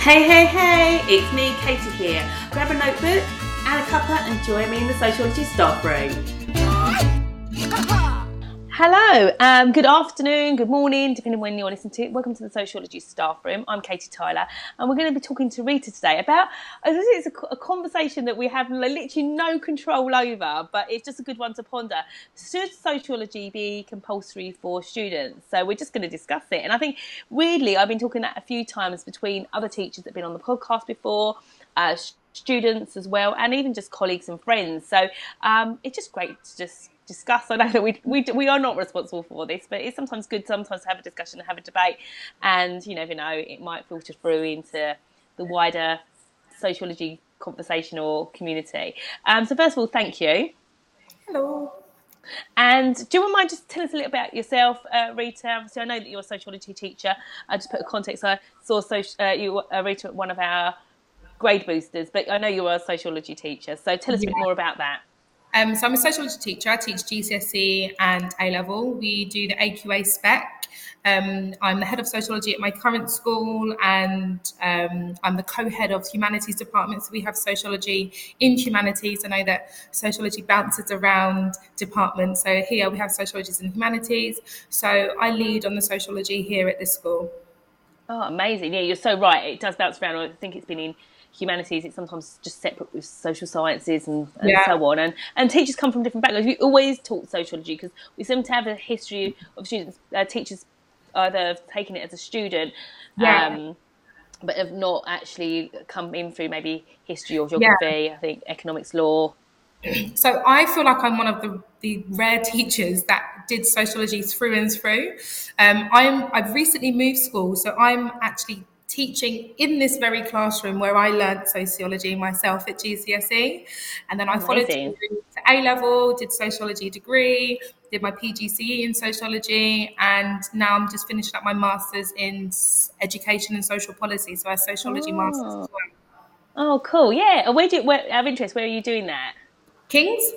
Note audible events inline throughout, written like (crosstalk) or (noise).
Hey, hey, hey, it's me, Katie here. Grab a notebook and a cuppa and join me in the sociology staff room. Hello, um, good afternoon, good morning, depending on when you're listening to it. Welcome to the Sociology Staff Room. I'm Katie Tyler, and we're going to be talking to Rita today about. It's a, a conversation that we have literally no control over, but it's just a good one to ponder. Should sociology be compulsory for students? So we're just going to discuss it. And I think, weirdly, I've been talking that a few times between other teachers that have been on the podcast before. Uh, students as well, and even just colleagues and friends. So um, it's just great to just discuss. I know that we, we, we are not responsible for this, but it's sometimes good sometimes to have a discussion, and have a debate, and you never know, it might filter through into the wider sociology conversation or community. Um, so first of all, thank you. Hello. And do you mind just tell us a little about yourself, uh, Rita? Obviously, I know that you're a sociology teacher. I just put a context. I saw social, uh, you, uh, Rita, at one of our grade boosters, but I know you're a sociology teacher. So tell us yeah. a bit more about that. Um, so I'm a sociology teacher. I teach GCSE and A level. We do the AQA spec. Um, I'm the head of sociology at my current school, and um, I'm the co-head of humanities department. So we have sociology in humanities. I know that sociology bounces around departments. So here we have sociologists in humanities. So I lead on the sociology here at this school. Oh, amazing! Yeah, you're so right. It does bounce around. I think it's been in humanities, it's sometimes just separate with social sciences and, and yeah. so on. And, and teachers come from different backgrounds. We always taught sociology because we seem to have a history of students, uh, teachers either taking it as a student. Yeah. Um, but have not actually come in through maybe history or geography, yeah. I think economics law. So I feel like I'm one of the, the rare teachers that did sociology through and through. Um, I'm I've recently moved school, so I'm actually teaching in this very classroom where I learned sociology myself at GCSE. And then I followed to A level, did sociology degree, did my PGCE in sociology, and now I'm just finishing up my master's in education and social policy. So I sociology oh. master's as well. Oh, cool. Yeah. Where do you, where, out of interest, where are you doing that? King's.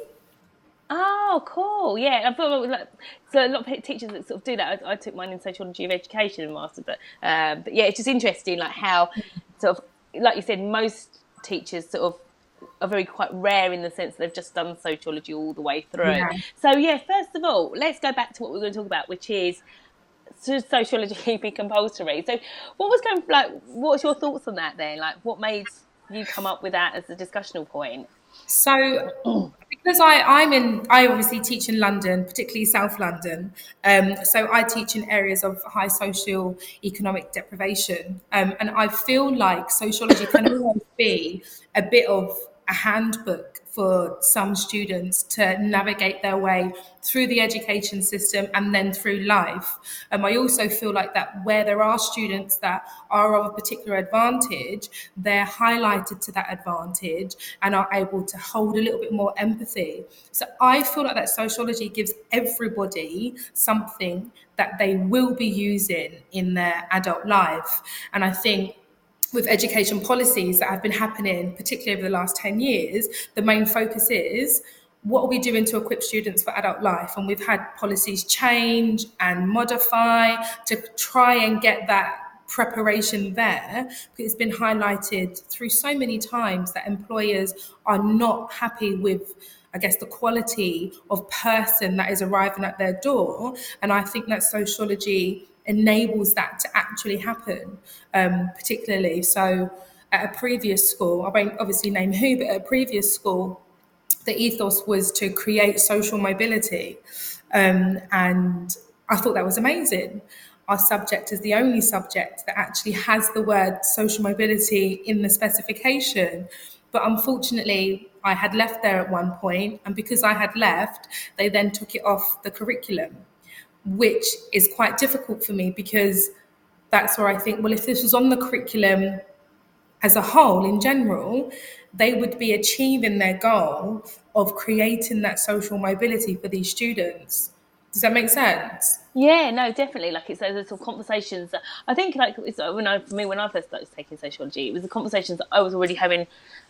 Oh, cool! Yeah, I thought like, so. A lot of teachers that sort of do that. I, I took mine in sociology of education and master, but um, but yeah, it's just interesting, like how sort of like you said, most teachers sort of are very quite rare in the sense that they've just done sociology all the way through. Yeah. So yeah, first of all, let's go back to what we're going to talk about, which is should sociology (laughs) be compulsory? So, what was going like? What's your thoughts on that then? Like, what made you come up with that as a discussional point? So, because I, I'm in, I obviously teach in London, particularly South London. Um, so I teach in areas of high social economic deprivation. Um, and I feel like sociology can always be a bit of a handbook for some students to navigate their way through the education system and then through life. Um, I also feel like that where there are students that are of a particular advantage, they're highlighted to that advantage and are able to hold a little bit more empathy. So I feel like that sociology gives everybody something that they will be using in their adult life. And I think with education policies that have been happening, particularly over the last 10 years, the main focus is what are we doing to equip students for adult life? And we've had policies change and modify to try and get that preparation there it's been highlighted through so many times that employers are not happy with I guess the quality of person that is arriving at their door. And I think that sociology enables that to actually happen, um, particularly. So, at a previous school, I won't obviously name who, but at a previous school, the ethos was to create social mobility. Um, and I thought that was amazing. Our subject is the only subject that actually has the word social mobility in the specification. But unfortunately, I had left there at one point, and because I had left, they then took it off the curriculum which is quite difficult for me because that's where I think, well, if this was on the curriculum as a whole in general, they would be achieving their goal of creating that social mobility for these students. Does that make sense? Yeah, no, definitely. Like it's those sort of conversations. I think like it's uh, when I for me when I first started taking sociology, it was the conversations that I was already having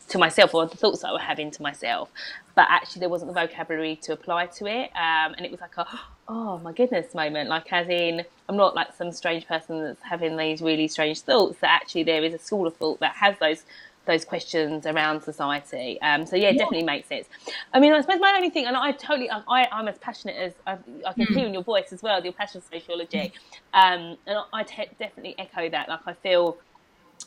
to myself or the thoughts that I was having to myself, but actually there wasn't the vocabulary to apply to it, um, and it was like a oh my goodness moment. Like as in, I'm not like some strange person that's having these really strange thoughts. That actually there is a school of thought that has those those questions around society. Um, so yeah, yeah, definitely makes sense. I mean, I suppose my only thing, and I totally, I, I'm as passionate as I, I can mm. hear in your voice as well, your passion for sociology, um, and I te- definitely echo that. Like I feel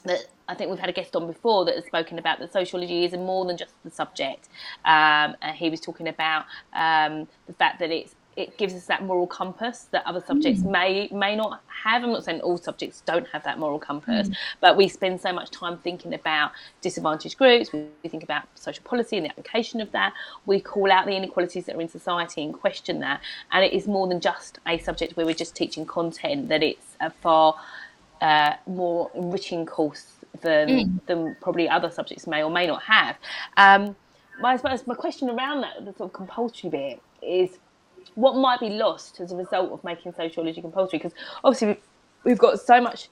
that I think we've had a guest on before that has spoken about that sociology is more than just the subject. Um, and he was talking about um, the fact that it's it gives us that moral compass that other subjects mm. may may not have. I'm not saying all subjects don't have that moral compass, mm. but we spend so much time thinking about disadvantaged groups. We, we, think about social policy and the application of that. We call out the inequalities that are in society and question that. And it is more than just a subject where we're just teaching content. That it's a far uh, more enriching course than mm. than probably other subjects may or may not have. Um, my, my question around that, the sort of compulsory bit, is what might be lost as a result of making sociology compulsory? Because obviously we've got so much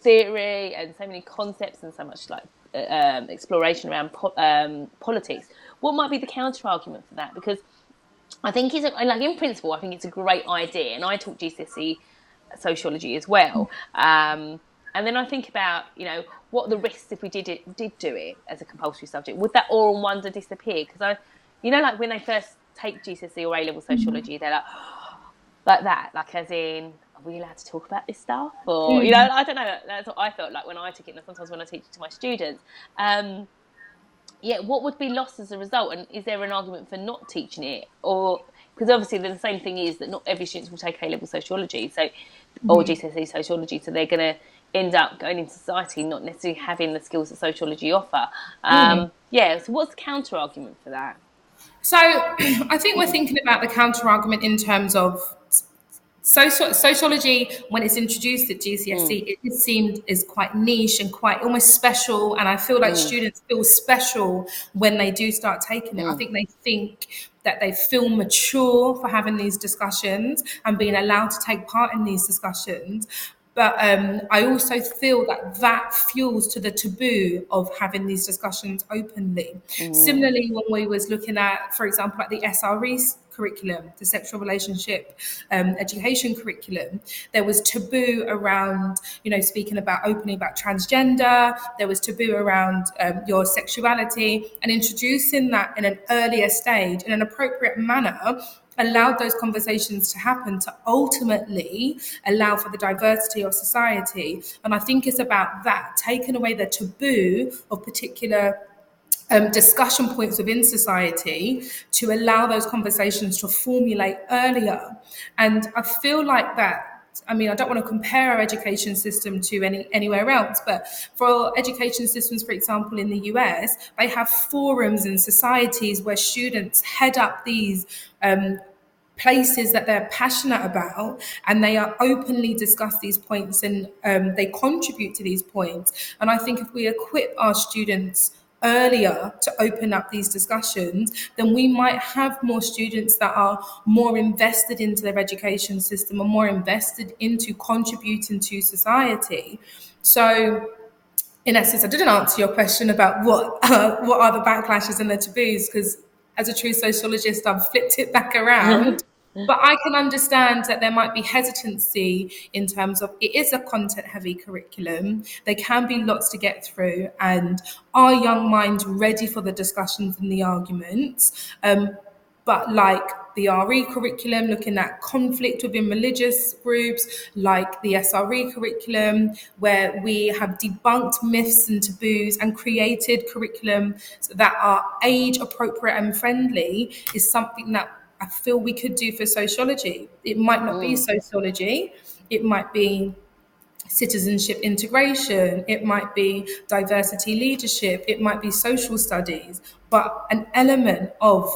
theory and so many concepts and so much like uh, um, exploration around po- um, politics. What might be the counter argument for that? Because I think it's a, like in principle, I think it's a great idea, and I taught GCSE sociology as well. Um, and then I think about you know what the risks if we did it did do it as a compulsory subject? Would that awe and wonder disappear? Because I, you know, like when they first take GCSE or A level mm-hmm. sociology, they're like, (gasps) like that, like as in, are we allowed to talk about this stuff? Or, mm. you know, I don't know. That's what I felt like when I took it, and sometimes when I teach it to my students. Um, yeah, what would be lost as a result? And is there an argument for not teaching it? Or, because obviously the same thing is that not every student will take A level sociology, so, or mm. GCSE sociology, so they're going to end up going into society not necessarily having the skills that sociology offer. Um, mm. Yeah, so what's the counter argument for that? So (clears throat) I think we're thinking about the counter argument in terms of sociology when it's introduced at GCSE, mm. it seemed is quite niche and quite almost special. And I feel like mm. students feel special when they do start taking it. Mm. I think they think that they feel mature for having these discussions and being allowed to take part in these discussions. But um, I also feel that that fuels to the taboo of having these discussions openly. Mm. Similarly, when we was looking at, for example, at the SRE curriculum, the sexual relationship um, education curriculum, there was taboo around, you know, speaking about opening about transgender. There was taboo around um, your sexuality and introducing that in an earlier stage in an appropriate manner allowed those conversations to happen to ultimately allow for the diversity of society. And I think it's about that, taking away the taboo of particular um, discussion points within society to allow those conversations to formulate earlier. And I feel like that I mean, I don't want to compare our education system to any anywhere else, but for education systems, for example, in the US, they have forums and societies where students head up these um, places that they're passionate about and they are openly discuss these points and um, they contribute to these points and i think if we equip our students earlier to open up these discussions, then we might have more students that are more invested into their education system and more invested into contributing to society. So, in essence, I didn't answer your question about what (laughs) uh, what are the backlashes and the taboos because as a true sociologist, I've flipped it back around. (laughs) But I can understand that there might be hesitancy in terms of it is a content heavy curriculum. There can be lots to get through, and are young minds ready for the discussions and the arguments? Um, but like the RE curriculum, looking at conflict within religious groups, like the SRE curriculum, where we have debunked myths and taboos and created curriculum that are age appropriate and friendly, is something that I feel we could do for sociology. It might not mm. be sociology, it might be citizenship integration, it might be diversity leadership, it might be social studies, but an element of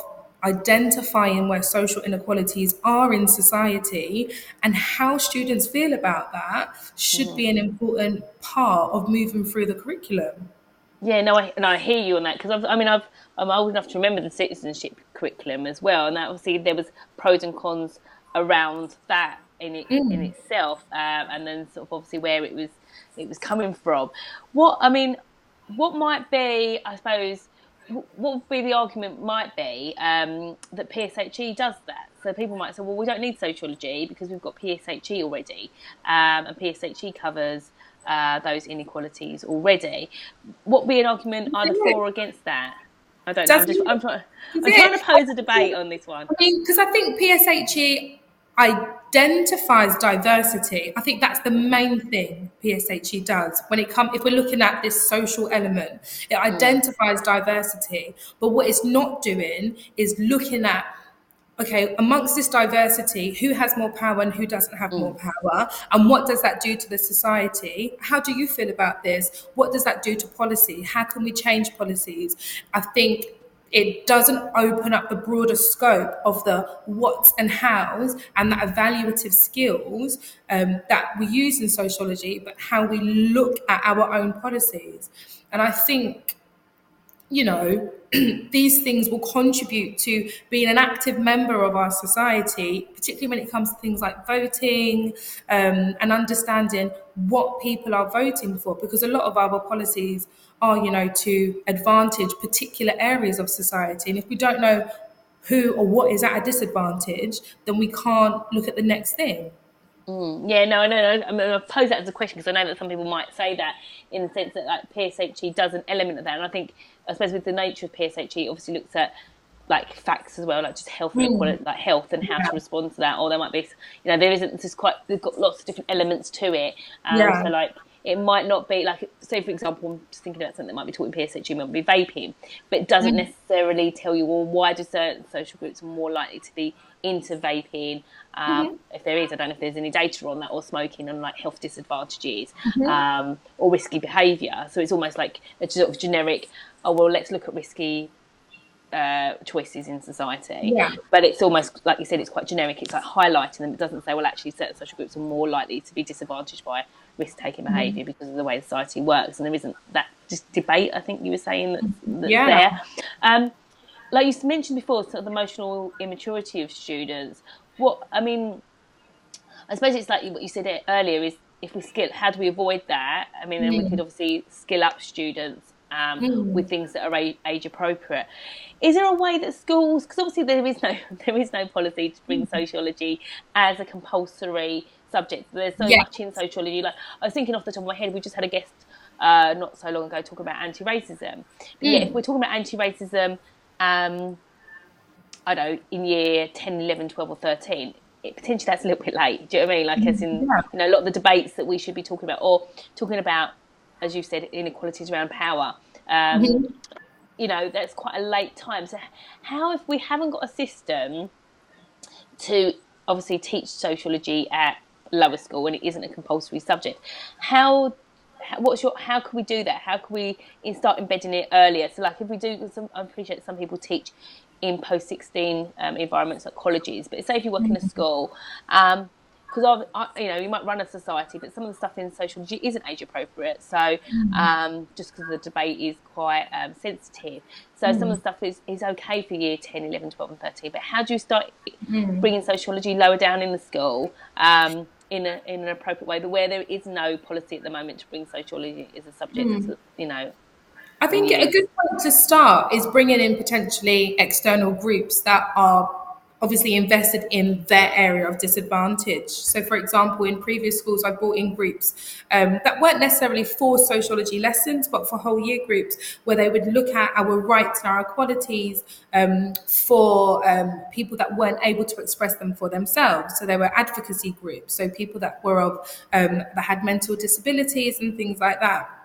identifying where social inequalities are in society and how students feel about that should mm. be an important part of moving through the curriculum. Yeah, no, I, and I hear you on that because I mean, I've I'm old enough to remember the citizenship curriculum as well, and that obviously there was pros and cons around that in it mm. in itself, um, and then sort of obviously where it was it was coming from. What I mean, what might be, I suppose, what would be the argument might be um, that PSHE does that. So people might say, well, we don't need sociology because we've got PSHE already, um, and PSHE covers uh, those inequalities already. What would be an argument either for or against that? I don't know. I'm, just, I'm, trying, I'm trying to pose a (laughs) debate on this one. Because I, mean, I think PSHE identifies diversity. I think that's the main thing PSHE does when it comes. If we're looking at this social element, it hmm. identifies diversity. But what it's not doing is looking at okay, amongst this diversity, who has more power and who doesn't have mm. more power? And what does that do to the society? How do you feel about this? What does that do to policy? How can we change policies? I think it doesn't open up the broader scope of the what's and hows and the evaluative skills um, that we use in sociology, but how we look at our own policies. And I think you know, (clears throat) these things will contribute to being an active member of our society, particularly when it comes to things like voting um, and understanding what people are voting for, because a lot of our policies are, you know, to advantage particular areas of society. And if we don't know who or what is at a disadvantage, then we can't look at the next thing. Mm, yeah, no, no, no. I mean, I pose that as a question because I know that some people might say that in the sense that like PSHE does an element of that, and I think I suppose with the nature of PSHE, obviously looks at like facts as well, like just health and mm. like health and how yeah. to respond to that. Or there might be, you know, there isn't. There's quite. They've got lots of different elements to it. Um, yeah. So like it might not be like say for example i'm just thinking about something that might be taught in PSHE might be vaping but it doesn't mm. necessarily tell you well why do certain social groups are more likely to be into vaping um, mm-hmm. if there is i don't know if there's any data on that or smoking and like health disadvantages mm-hmm. um, or risky behavior so it's almost like a sort of generic oh well let's look at risky uh, choices in society. Yeah. But it's almost like you said, it's quite generic. It's like highlighting them. It doesn't say, well, actually, certain social groups are more likely to be disadvantaged by risk-taking mm-hmm. behaviour because of the way society works, and there isn't that just debate. I think you were saying that, that's yeah. there. Um, like you mentioned before, sort of the emotional immaturity of students. What I mean, I suppose it's like what you said earlier is if we skill, how do we avoid that? I mean, then mm. we could obviously skill up students um, mm. with things that are age appropriate. Is there a way that schools, because obviously there is no (laughs) there is no policy to bring mm. sociology as a compulsory subject. There's so yeah. much in sociology. Like I was thinking off the top of my head, we just had a guest uh, not so long ago talking about anti-racism. But mm. yeah, if we're talking about anti-racism, um, I don't know, in year 10, 11, 12 or 13, it, potentially that's a little bit late. Do you know what I mean? Like as in, yeah. you know, a lot of the debates that we should be talking about or talking about, as you said, inequalities around power. Um, mm-hmm. You know, that's quite a late time. So how if we haven't got a system to obviously teach sociology at lower school and it isn't a compulsory subject. How what's your how can we do that? How can we start embedding it earlier? So like if we do, some, I appreciate some people teach in post sixteen um, environments like colleges, but say if you work in a mm-hmm. school. Um, because you know you might run a society, but some of the stuff in sociology isn't age appropriate. So mm-hmm. um, just because the debate is quite um, sensitive, so mm. some of the stuff is, is okay for year 10, 11, 12 and 13. But how do you start mm. bringing sociology lower down in the school um, in, a, in an appropriate way, but where there is no policy at the moment to bring sociology as a subject mm. that's, you know, I think a good point to start is bringing in potentially external groups that are obviously invested in their area of disadvantage. So, for example, in previous schools, I brought in groups um, that weren't necessarily for sociology lessons, but for whole year groups where they would look at our rights and our equalities um, for um, people that weren't able to express them for themselves. So, there were advocacy groups, so people that were of um, that had mental disabilities and things like that.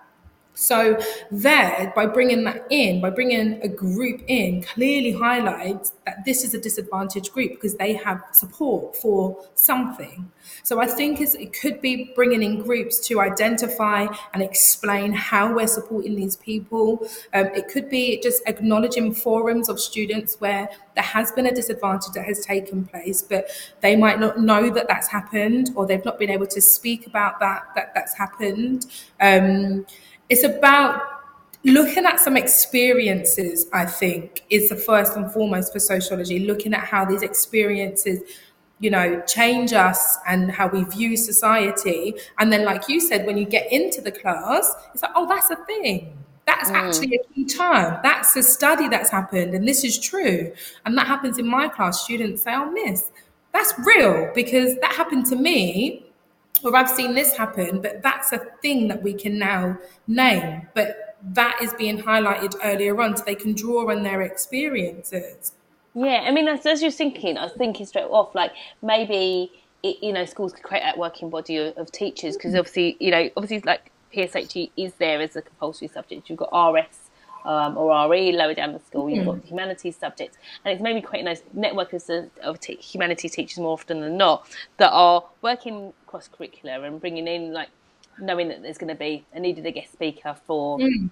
So there, by bringing that in, by bringing a group in, clearly highlights that this is a disadvantaged group because they have support for something. So I think it could be bringing in groups to identify and explain how we're supporting these people. Um, it could be just acknowledging forums of students where there has been a disadvantage that has taken place, but they might not know that that's happened or they've not been able to speak about that that that's happened. Um, it's about looking at some experiences, I think, is the first and foremost for sociology, looking at how these experiences you know, change us and how we view society. And then, like you said, when you get into the class, it's like, oh, that's a thing. That's mm. actually a key term. That's a study that's happened, and this is true. And that happens in my class. Students say, oh, miss, that's real because that happened to me, or I've seen this happen, but that's a thing that we can now name. But that is being highlighted earlier on so they can draw on their experiences. Yeah, I mean, as, as you're thinking, I was thinking straight off, like maybe it, you know schools could create that working body of, of teachers because obviously, you know, obviously like PSHE is there as a compulsory subject. You've got RS um, or RE lower down the school. You've got the humanities subjects, and it's maybe creating those networks of, of t- humanities teachers more often than not that are working cross curricular and bringing in like knowing that there's going to be a needed a guest speaker for mm.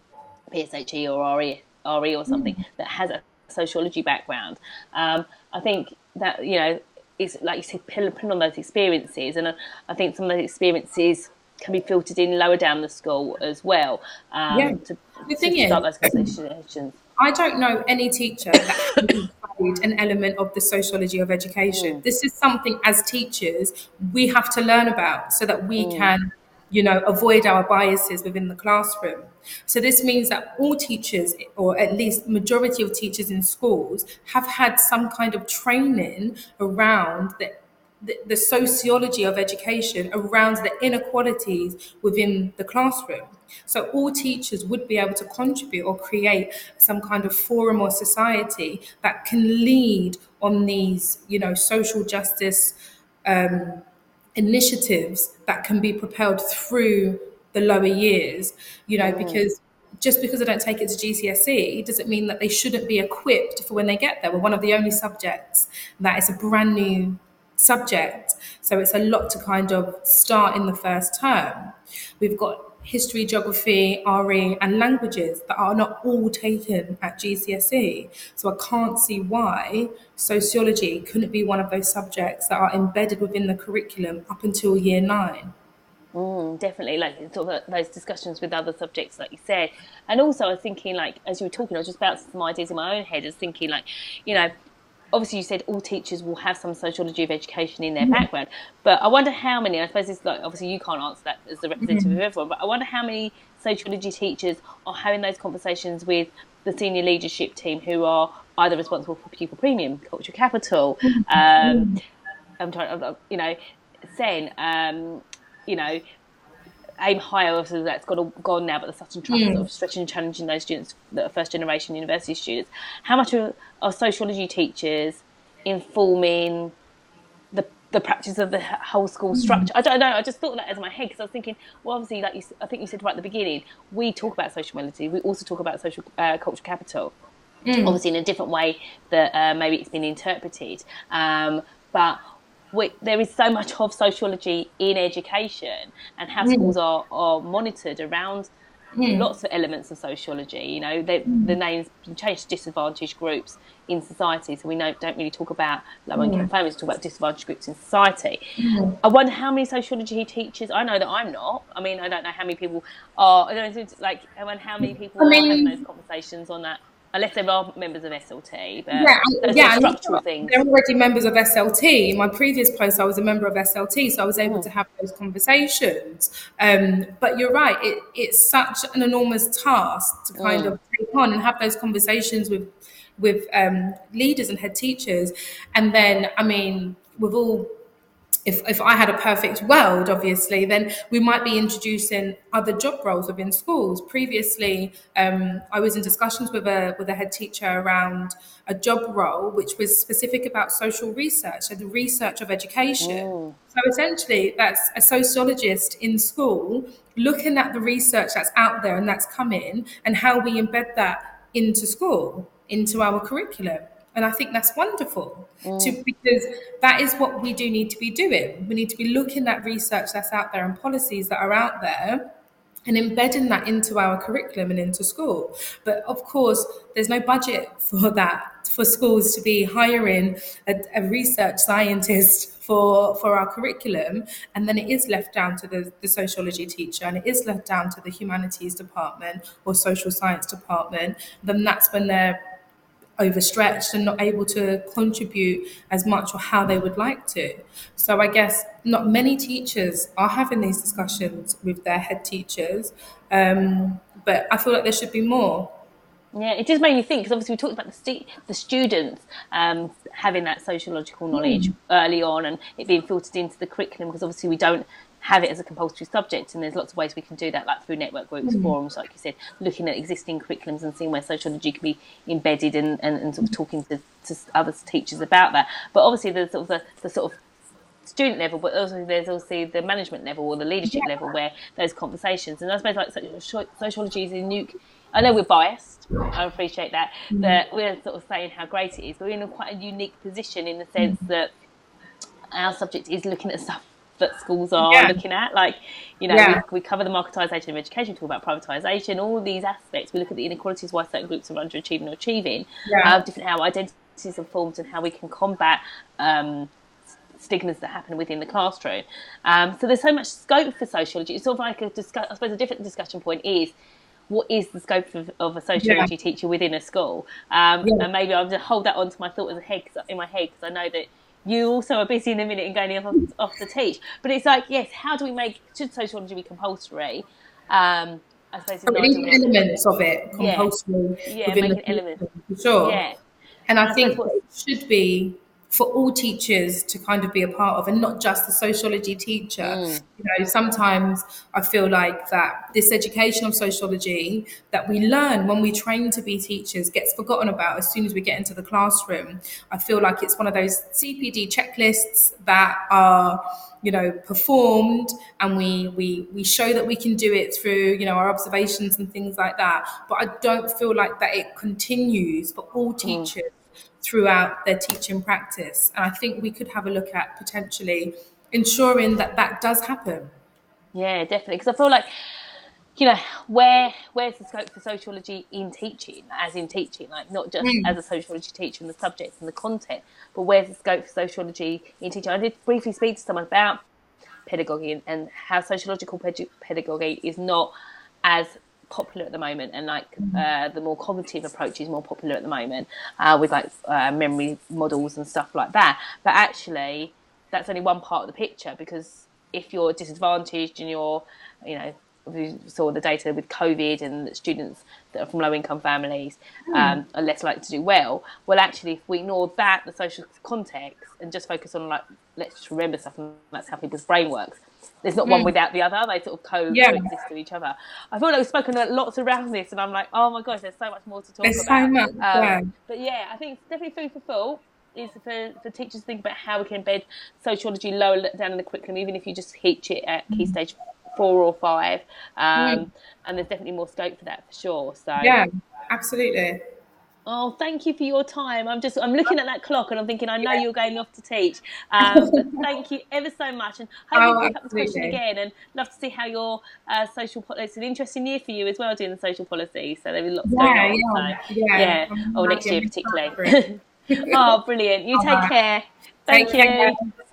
PSHE or RE, RE or something mm. that has a sociology background. Um, I think that you know it's like you said, putting on those experiences, and I, I, think some of those experiences can be filtered in lower down the school as well. Um, yeah. To, the thing is, those conversations. I don't know any teacher (coughs) that studied an element of the sociology of education. Mm. This is something as teachers we have to learn about so that we mm. can you know, avoid our biases within the classroom. So this means that all teachers, or at least majority of teachers in schools, have had some kind of training around the the, the, sociology of education around the inequalities within the classroom. So all teachers would be able to contribute or create some kind of forum or society that can lead on these, you know, social justice um, initiatives that can be propelled through the lower years, you know, mm. because just because I don't take it to GCSE doesn't mean that they shouldn't be equipped for when they get there. We're one of the only subjects that is a brand new subject. So it's a lot to kind of start in the first term. We've got history, geography, RE, and languages that are not all taken at GCSE. So I can't see why sociology couldn't be one of those subjects that are embedded within the curriculum up until year nine. Mm, definitely, like those discussions with other subjects, like you said, and also I was thinking, like as you were talking, I was just bouncing some ideas in my own head. I was thinking, like, you know, obviously you said all teachers will have some sociology of education in their mm-hmm. background, but I wonder how many. I suppose it's like obviously you can't answer that as the representative mm-hmm. of everyone, but I wonder how many sociology teachers are having those conversations with the senior leadership team who are either responsible for pupil premium, culture capital. Mm-hmm. Um, I'm trying, you know, SEN, um, you know, Aimhigher, obviously that's gone, gone now, but the Sutton Trust mm. sort of stretching and challenging those students that are first generation university students. How much are, are sociology teachers informing the the practice of the whole school mm. structure? Mm. I don't know. I just thought that as my head because I was thinking, well, obviously, like you, I think you said right at the beginning, we talk about social mobility. We also talk about social uh, culture capital. Mm. Obviously, in a different way that uh, maybe it's been interpreted. Um, but we, there is so much of sociology in education and how mm. schools are, are monitored around mm. lots of elements of sociology. You know, they, mm. the names changed to disadvantaged groups in society, so we know, don't really talk about low income families, talk about disadvantaged groups in society. I wonder how many sociology teachers. I know that I'm not. I mean, I don't know how many people are. I don't know, like, I wonder how many people I mean, are having those conversations on that unless they are members of SLT. But yeah, yeah, structural things. They're already members of SLT. In my previous post, I was a member of SLT, so I was able mm. to have those conversations. Um, but you're right; it, it's such an enormous task to kind mm. of take on and have those conversations with with um, leaders and head teachers. And then, I mean, with all if, if I had a perfect world, obviously, then we might be introducing other job roles within schools. Previously, um, I was in discussions with a with a head teacher around a job role which was specific about social research and the research of education. Oh. So essentially, that's a sociologist in school looking at the research that's out there and that's come in, and how we embed that into school, into our curriculum. And I think that's wonderful mm. to, because that is what we do need to be doing. We need to be looking at research that's out there and policies that are out there and embedding that into our curriculum and into school. But of course, there's no budget (laughs) for that, for schools to be hiring a, a research scientist (laughs) for, for our curriculum. And then it is left down to the, the sociology teacher and it is left down to the humanities department or social science department. Then that's when they're overstretched and not able to contribute as much or how they would like to. So I guess not many teachers are having these discussions with their head teachers, um, but I feel like there should be more. Yeah, it just made me think because obviously we talked about the st- the students um, having that sociological knowledge mm. early on and it being filtered into the curriculum because obviously we don't have it as a compulsory subject and there's lots of ways we can do that like through network groups mm. forums like you said looking at existing curriculums and seeing where sociology can be embedded and, and, and sort of talking to, to other teachers about that but obviously there's sort of the, the sort of student level, but also there's also the management level or the leadership yeah. level where those conversations. And I suppose like sociology is a new I know we're biased. I appreciate that. Mm-hmm. That we're sort of saying how great it is, but we're in a quite a unique position in the sense mm-hmm. that our subject is looking at stuff that schools are yeah. looking at. Like, you know, yeah. we, we, cover the marketisation of education, talk about privatisation, all these aspects. We look at the inequalities why certain groups are underachieving or achieving, yeah. uh, different how identities are formed and how we can combat um, stigmas that happen within the classroom. Um, so there's so much scope for sociology. It's sort of like a discuss. I suppose a different discussion point is what is the scope of, of a sociology yeah. teacher within a school? Um, yeah. And maybe I'll just hold that on to my thought in, head, in my head because I know that you also are busy in a minute and going off, off to teach. But it's like, yes, how do we make should sociology be compulsory? Um, I suppose I mean, elements of it compulsory. Yeah, yeah make an element. For sure. Yeah. And, and I, I think what, it should be for all teachers to kind of be a part of and not just the sociology teacher. Mm. You know, sometimes I feel like that this education of sociology that we learn when we train to be teachers gets forgotten about as soon as we get into the classroom. I feel like it's one of those CPD checklists that are you know performed and we we we show that we can do it through you know our observations and things like that but i don't feel like that it continues for all mm. teachers mm throughout their teaching practice. And I think we could have a look at potentially ensuring that that does happen. Yeah, definitely. Because I feel like, you know, where where's the scope for sociology in teaching, as in teaching, like not just mm. as a sociology teacher in the subjects and the content, but where's the scope for sociology in teaching? I did briefly speak to someone about pedagogy and, and how sociological pedagogy is not as popular at the moment, and like mm-hmm. uh, the more cognitive approach is more popular at the moment uh, with like uh, memory models and stuff like that. But actually, that's only one part of the picture because if you're disadvantaged and you're, you know, we saw the data with COVID and students that are from low income families mm. um, are less likely to do well. Well, actually, if we ignore that, the social context, and just focus on like, let's just remember stuff, and that's how people's brain works there's not mm. one without the other. They sort of co- yeah. coexist with each other. I feel like we've spoken lots around this, and I'm like, oh my gosh, there's so much more to talk there's about. So much, um, yeah. But yeah, I think it's definitely food for thought. Is for, for teachers to think about how we can embed sociology lower down in the curriculum, even if you just teach it at key mm. stage four or five. Um, mm. And there's definitely more scope for that for sure. So yeah, absolutely. Oh, thank you for your time. I'm just I'm looking at that clock and I'm thinking I know you're going off to teach. Um, (laughs) thank you ever so much, and hope oh, you pick up the question again. And love to see how your uh, social policy. It's an interesting year for you as well doing the social policy. So there's lots yeah, going on. Yeah, so, yeah. yeah. Oh, next year particularly. (laughs) oh, brilliant! You (laughs) take care. Thank take you. Care.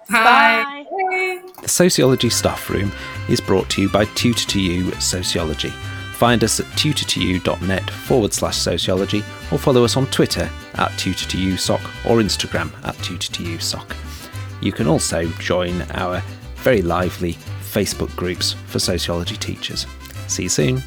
Bye. Bye. The Sociology Staff Room is brought to you by tutor2u Sociology. Find us at tutor2u.net forward slash sociology or follow us on Twitter at tutor2usoc or Instagram at tutor2usoc. You can also join our very lively Facebook groups for sociology teachers. See you soon.